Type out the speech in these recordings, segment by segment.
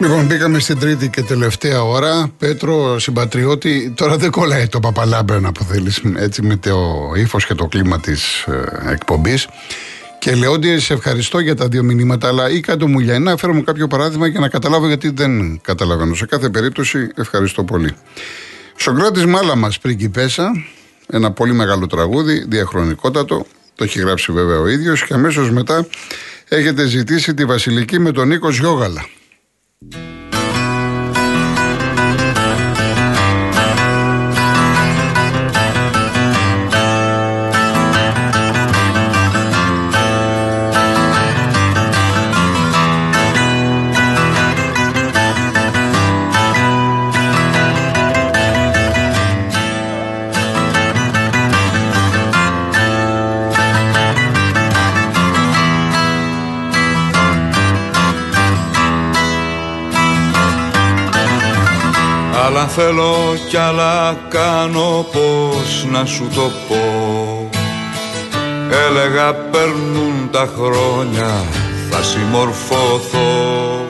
Λοιπόν, μπήκαμε στην τρίτη και τελευταία ώρα. Πέτρο, συμπατριώτη, τώρα δεν κολλάει το παπαλάμπερνα που θέλει, έτσι με το ύφος και το κλίμα της ε, εκπομπής. Και Λεόντιε, σε ευχαριστώ για τα δύο μηνύματα, αλλά ή κάτω μου λιανά, φέρω μου κάποιο παράδειγμα για να καταλάβω γιατί δεν καταλαβαίνω. Σε κάθε περίπτωση, ευχαριστώ πολύ. Σοκράτης Μάλα μας, πρίγκιπέσα, ένα πολύ μεγάλο τραγούδι, διαχρονικότατο. Το έχει γράψει βέβαια ο ίδιος και αμέσως μετά έχετε ζητήσει τη Βασιλική με τον Νίκος Γιώγαλα. Άλλα θέλω κι άλλα κάνω πως να σου το πω. Έλεγα περνούν τα χρόνια θα συμμορφωθώ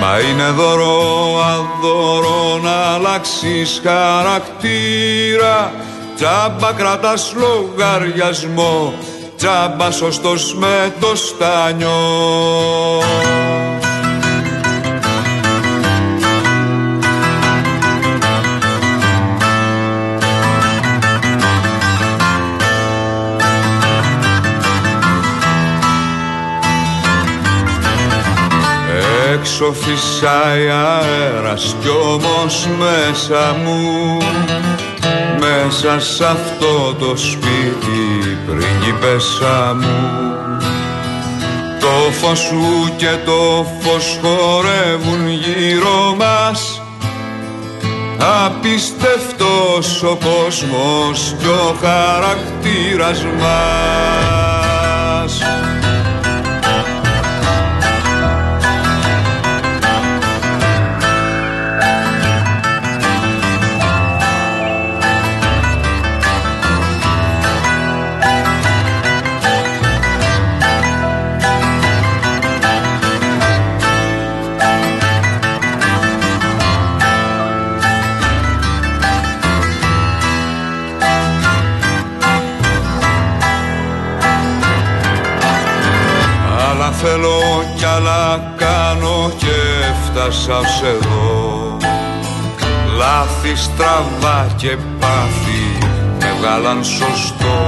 Μα είναι δώρο αδώρο να αλλάξεις χαρακτήρα. Τζάμπα κρατάς λογαριασμό Τζάμπα σωστός με το στάνιο έξω φυσάει αέρας κι όμως μέσα μου. Μέσα σ' αυτό το σπίτι πρίγκιπεσσα μου. Το φως σου και το φως χορεύουν γύρω μας. Απίστευτος ο κόσμος και ο χαρακτήρας μας άλλα κάνω και έφτασα ως εδώ. Λάθη στραβά και πάθη με βγάλαν σωστό.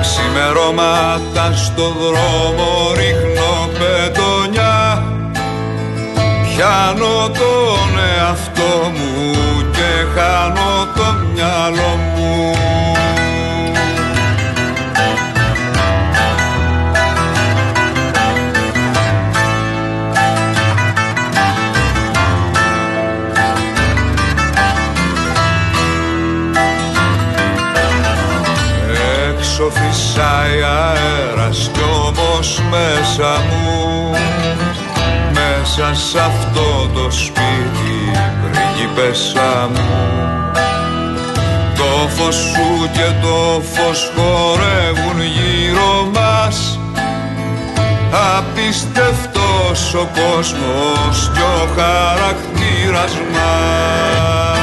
Ξημερώματα στο δρόμο ρίχνω πετονιά. Πιάνω τον εαυτό μου και χάνω το μυαλό μου αέρας κι όμως μέσα μου. Μέσα σ' αυτό το σπίτι πρίγκιπεσσα μου. Το φως σου και το φως χορεύουν γύρω μας. Απίστευτος ο κόσμος και ο χαρακτήρας μας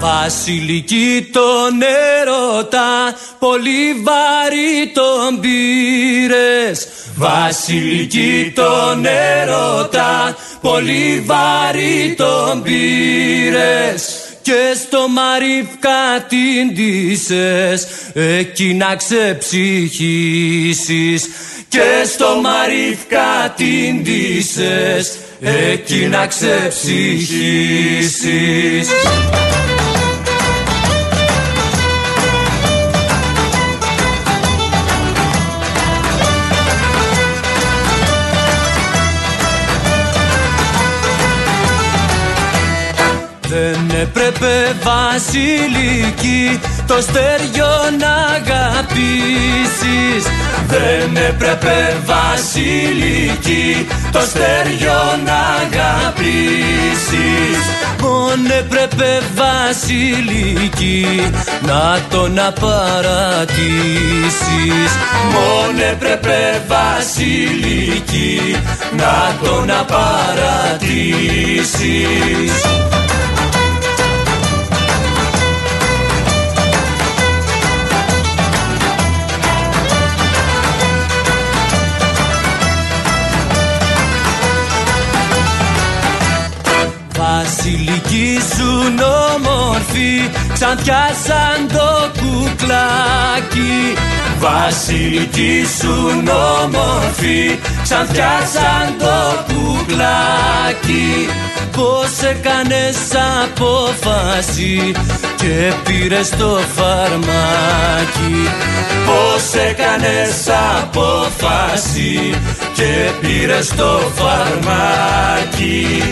Βασιλική τον έρωτα, πολύ βαρύ τον πήρες. Βασιλική τον έρωτα, πολύ βαρύ τον πήρες. Και στο Μαρίφκα την ντύσες εκεί να ξεψυχήσεις. Και στο Μαρίφκα την ντύσες εκεί να ξεψυχήσεις έπρεπε βασιλική το στέριο να αγαπήσεις. Δεν έπρεπε βασιλική το στέριο να αγαπήσεις Μον έπρεπε βασιλική να το να παρατήσεις. Μον έπρεπε βασιλική να το να Βασιλική σου όμορφη σαν σαν το κουκλάκι. Βασιλική σου όμορφη σαν σαν το κουκλάκι. Πώς έκανες απόφαση και πήρες το φαρμάκι. Πώς έκανες απόφαση και πήρες το φαρμάκι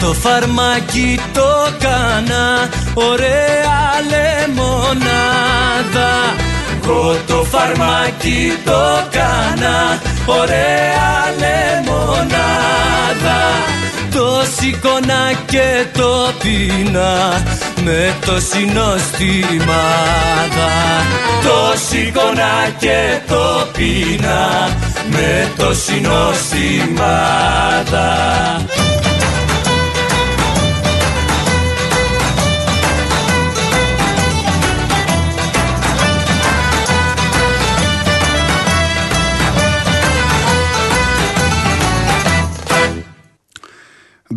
το φαρμάκι το κάνα ωραία λεμονάδα. Εγώ το φαρμάκι το κάνα ωραία λεμονάδα. Το σηκώνα και το πίνα με το συνοστημάδα Το σηκώνα και το πίνα με το συνοστημάδα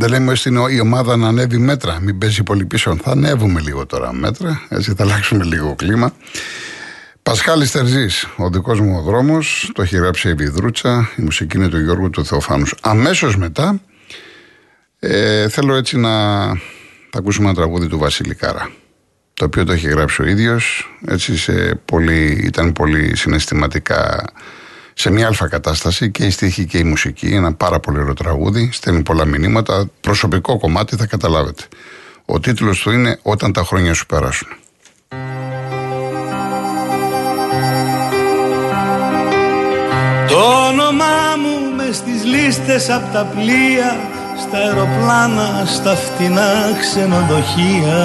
Δεν λέμε στην η ομάδα να ανέβει μέτρα, μην πέσει πολύ πίσω. Θα ανέβουμε λίγο τώρα μέτρα, έτσι θα αλλάξουμε λίγο κλίμα. Πασχάλη Τερζή, ο δικός μου ο δρόμος, το έχει γράψει η Βιδρούτσα, η μουσική είναι του Γιώργου του Θεοφάνους. Αμέσως μετά ε, θέλω έτσι να θα ακούσουμε ένα τραγούδι του Βασίλη Κάρα. Το οποίο το έχει γράψει ο ίδιος. Έτσι σε πολύ, ήταν πολύ συναισθηματικά σε μια αλφα κατάσταση και η στίχη και η μουσική. Ένα πάρα πολύ ωραίο τραγούδι. Στέλνει πολλά μηνύματα. Προσωπικό κομμάτι θα καταλάβετε. Ο τίτλος του είναι Όταν τα χρόνια σου περάσουν. Το όνομά μου μες στις λίστες από τα πλοία Στα αεροπλάνα, στα φτηνά ξενοδοχεία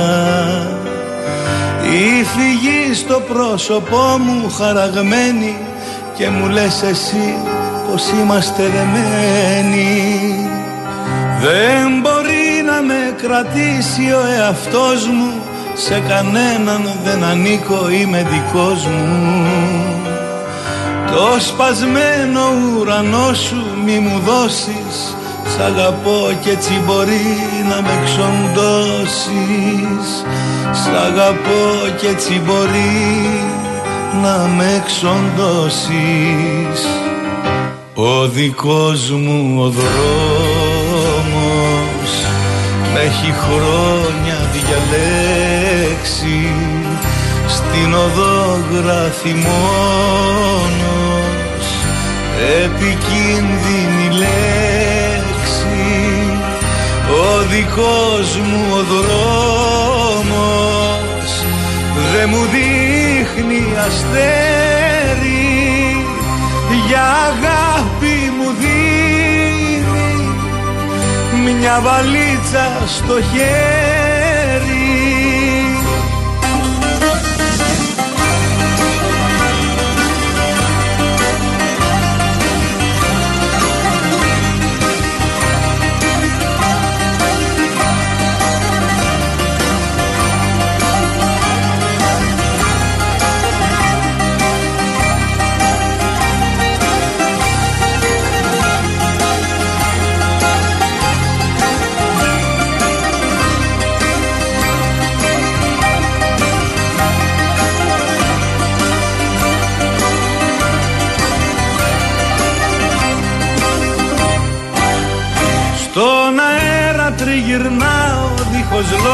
Η φυγή στο πρόσωπό μου χαραγμένη και μου λες εσύ πως είμαστε δεμένοι. Δεν μπορεί να με κρατήσει ο εαυτός μου. Σε κανέναν δεν ανήκω είμαι δικός μου. Το σπασμένο ουρανό σου μη μου δώσεις. Σ' αγαπώ και έτσι μπορεί να με ξοντώσεις. Σ' αγαπώ και έτσι μπορεί να με εξοντώσεις Ο δικός μου ο δρόμος με έχει χρόνια διαλέξει. Στην οδό γράφει μόνος επικίνδυνη λέξη. Ο δικός μου ο δρόμος δεν μου δίνει δείχνει αστέρι για αγάπη μου δίνει μια βαλίτσα στο χέρι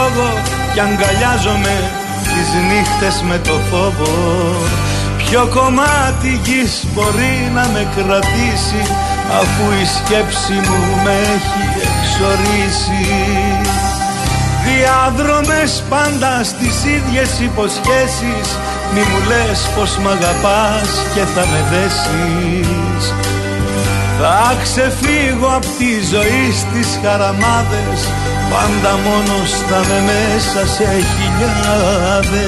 λόγο και αγκαλιάζομαι τις νύχτες με το φόβο. Ποιο κομμάτι γης μπορεί να με κρατήσει αφού η σκέψη μου με έχει εξορίσει. Διάδρομες πάντα στις ίδιες υποσχέσεις Μη μου λες πως μ' αγαπάς και θα με δέσεις Θα ξεφύγω απ' τη ζωή στις χαραμάδες Πάντα μόνος θα με μέσα σε χιλιάδες.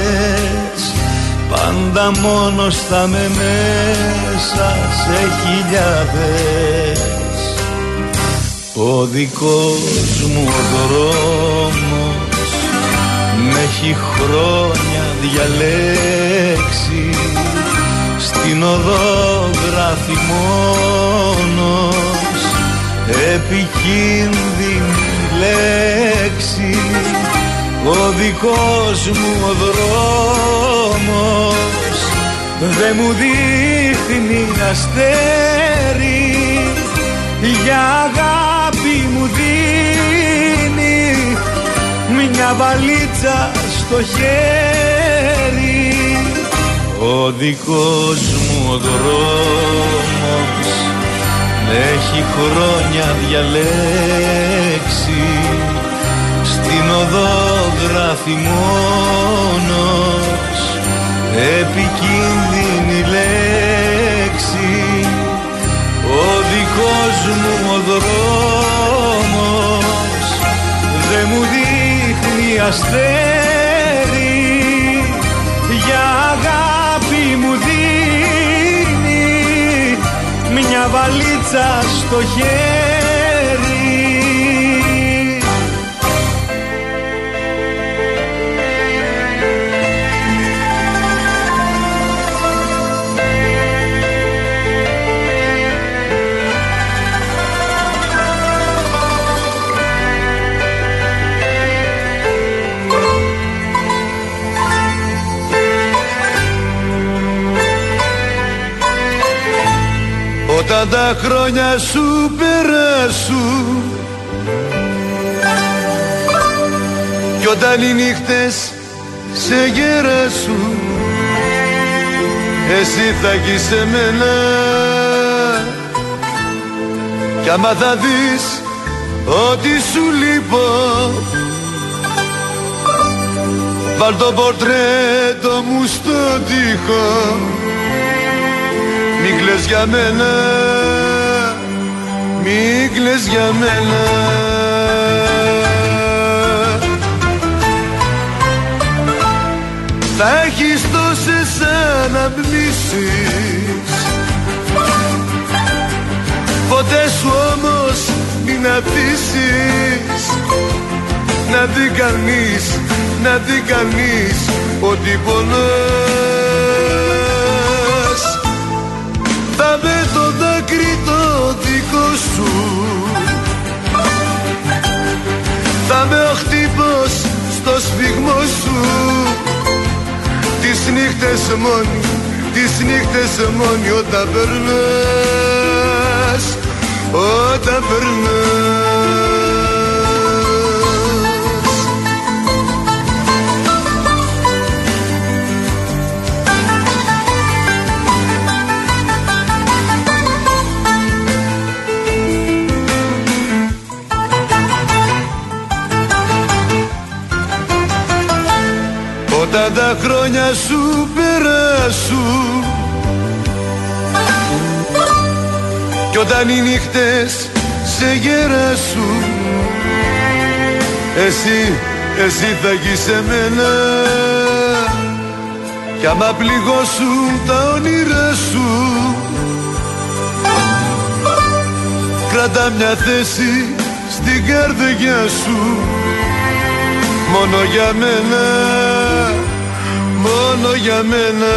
Πάντα μόνος θα με μέσα σε χιλιάδες. Ο δικός μου ο δρόμος με έχει χρόνια διαλέξει στην οδό γράφει μόνος επικίνδυνη λέξη. Ο δικός μου ο δρόμος δεν μου δείχνει αστέρι. Για αγάπη μου δίνει μια βαλίτσα στο χέρι ο δικός μου ο δρόμος έχει χρόνια διαλέξει. Στην οδό γράφει μόνος επικίνδυνη λέξη. Ο δικός μου ο δρόμος δεν μου δείχνει αστέρι βαλίτσα στο χέρι Όταν τα χρόνια σου περάσουν. Κι όταν οι νύχτες σε γεράσουν. Εσύ θα γεις σε μένα Κι άμα θα δεις ότι σου λείπω. Βάλ το πορτρέτο μου στο τοίχο μην κλαις για μένα Μην κλαις για μένα. Θα έχεις τόσες αναμνήσεις. Ποτέ σου όμως μην αφήσεις Να δει κανείς, να δει κανείς Ότι πονάς με το δάκρυ το δικό σου. Θα με ο χτύπος στο σφιγμό σου. Τις νύχτες μόνοι, τις νύχτες μόνοι όταν περνάς Όταν περνάς Όταν τα χρόνια σου περάσουν. Κι όταν οι νύχτες σε γεράσουν. Εσύ, εσύ θα γεις εμένα. Κι άμα πληγώσουν τα όνειρά σου. Κράτα μια θέση στην καρδιά σου. Μόνο για μένα Μόνο για μένα.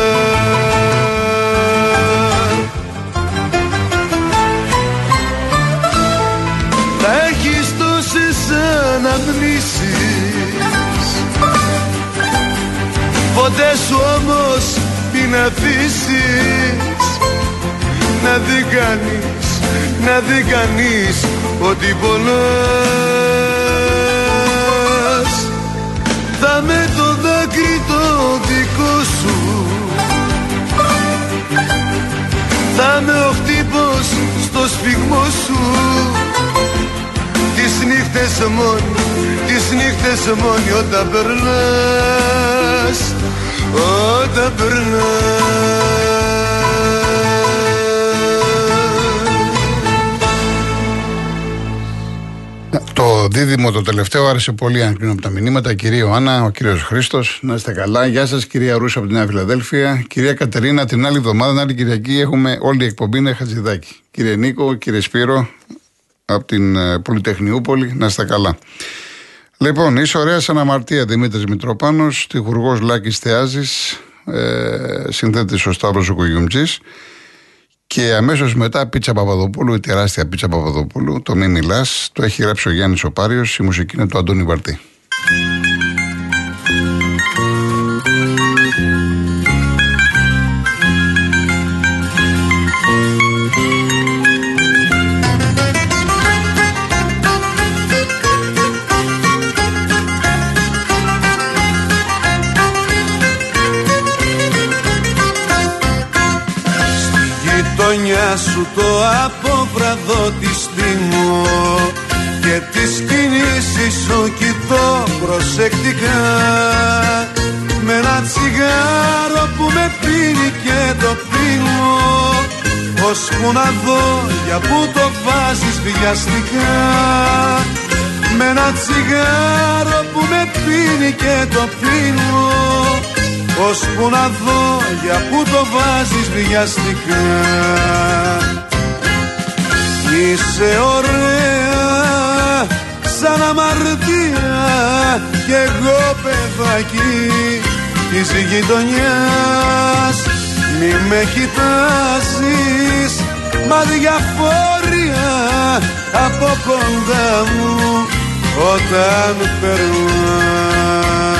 Θα έχεις τόσες αναμνήσεις. Ποτέ σου όμως μην αφήσεις. Να δει κανείς, να δει κανείς Ότι πονάς θα με το δάκρυ το δικό σου Θα με ο χτύπος στο σφιγμό σου Τις νύχτες νύχτες μόνοι, τις νύχτες μόνοι όταν περνάς, όταν περνάς. Δίδυμο το τελευταίο άρεσε πολύ αν κρίνω από τα μηνύματα. Κυρία Ιωάννα, ο κύριος Χρήστος, να είστε καλά. Γεια σας, κυρία Ρούσα από τη Νέα Φιλαδέλφια. Κυρία Κατερίνα, την άλλη εβδομάδα, την άλλη Κυριακή, έχουμε όλη η εκπομπή είναι Χατζηδάκη. Κύριε Νίκο, κύριε Σπύρο, από την ε, Πολυτεχνιούπολη, να είστε καλά. Λοιπόν, είσαι ωραία σαν αμαρτία Δημήτρης Μητροπάνος, τυχουργός Λάκης Θεάζης, ε, συνθέτης ο Σταύρος Κουγιουμτζή. Και αμέσως μετά πίτσα Παπαδοπούλου, η τεράστια πίτσα Παπαδοπούλου, το Μη Μιλάς, το έχει γράψει ο Γιάννης Οπάριος, η μουσική είναι του Αντώνη Βαρτή. Αποβραδό τη μου. Και τις κινήσεις σου κοιτώ προσεκτικά. Με ένα τσιγάρο που με πίνει και το πίνω. Που να δω για που το βάζεις βιαστικά. Με ένα τσιγάρο που με πίνει και το πίνω. Που να δω για που το βάζεις βιαστικά κι εγώ παιδάκι της γειτονιάς. Μη με κοιτάζεις μα διαφόρια από κοντά μου όταν περνάς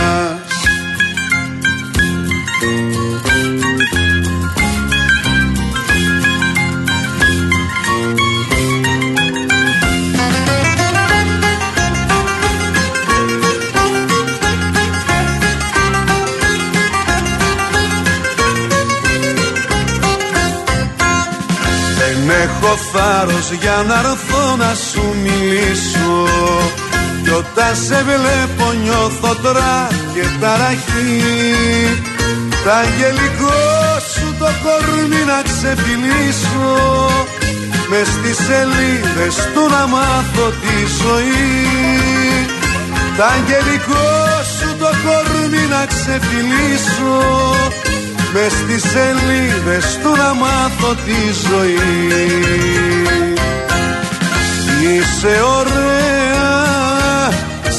έχω θάρρος για να έρθω να σου μιλήσω. Κι όταν σε βλέπω νιώθω τώρα και ταραχή. Τα αγγελικό σου το κορμί να ξεφυλίσω. Μες στις σελίδες του να μάθω τη ζωή. Τα αγγελικό σου το κορμί να ξεφυλίσω μες στις σελίδες του να μάθω τη ζωή. Είσαι ωραία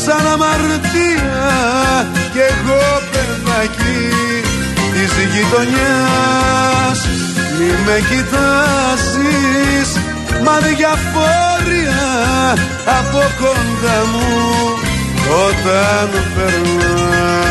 σαν αμαρτία κι εγώ παιδάκι της γειτονιάς. Μη με κοιτάζεις μα διαφόρια από κοντά μου όταν περνάς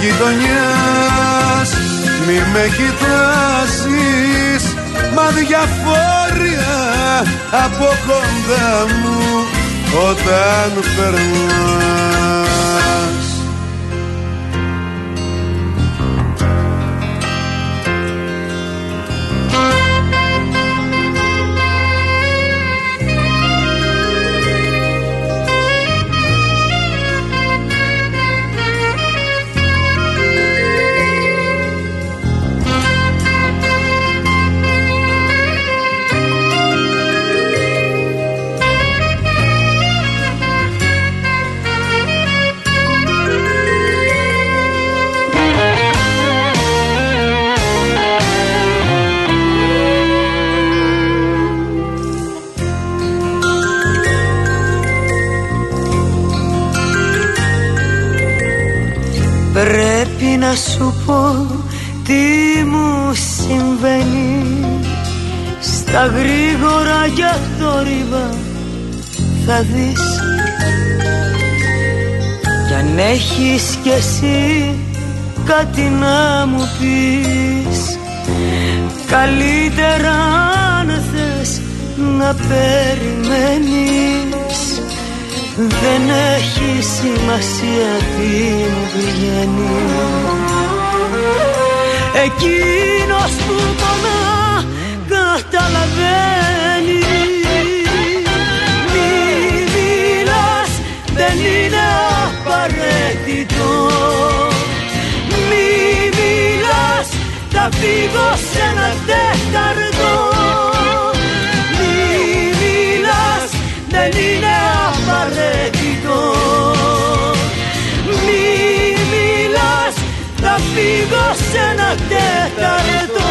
γειτονιάς. Μη με κοιτάζεις Μα διαφόρια από κοντά μου Όταν περνάς Στα γρήγορα για θόρυβα θα δεις. Κι αν έχεις κι εσύ κάτι να μου πεις Καλύτερα αν θες να περιμένεις. Δεν έχει σημασία τι μου πηγαίνει. Εκείνος που πονά καταλαβαίνει. Μη μιλάς δεν είναι απαραίτητο. Μη μιλάς θα φύγω σε ένα τέταρτο. Μη μιλάς δεν είναι απαραίτητο. Μη μιλάς θα φύγω σε ένα τέταρτο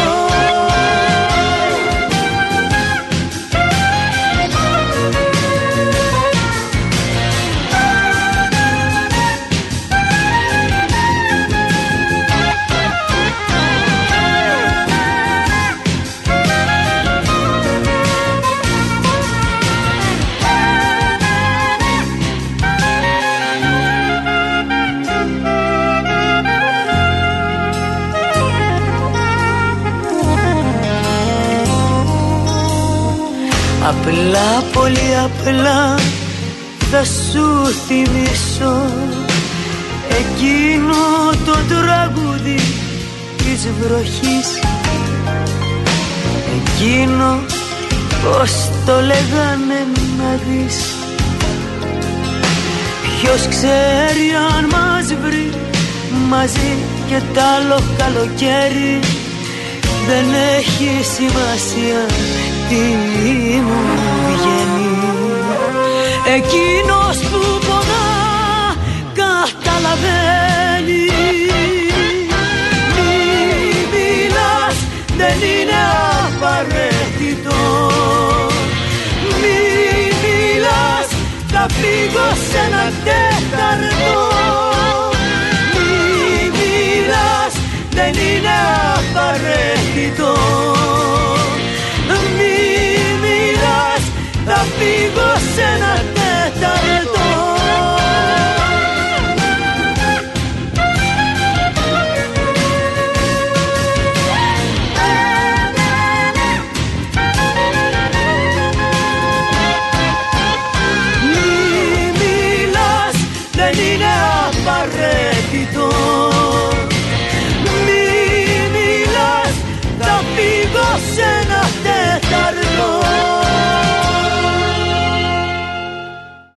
απλά θα σου θυμίσω Εκείνο το τραγούδι της βροχής. Εκείνο πως το λέγανε να δεις. Ποιος ξέρει αν μας βρει μαζί και τ' άλλο καλοκαίρι. Δεν έχει σημασία τι μου βγαίνει Εκείνος που πονά καταλαβαίνει. Μη μιλάς δεν είναι απαραίτητο. Μη μιλάς θα φύγω σε ένα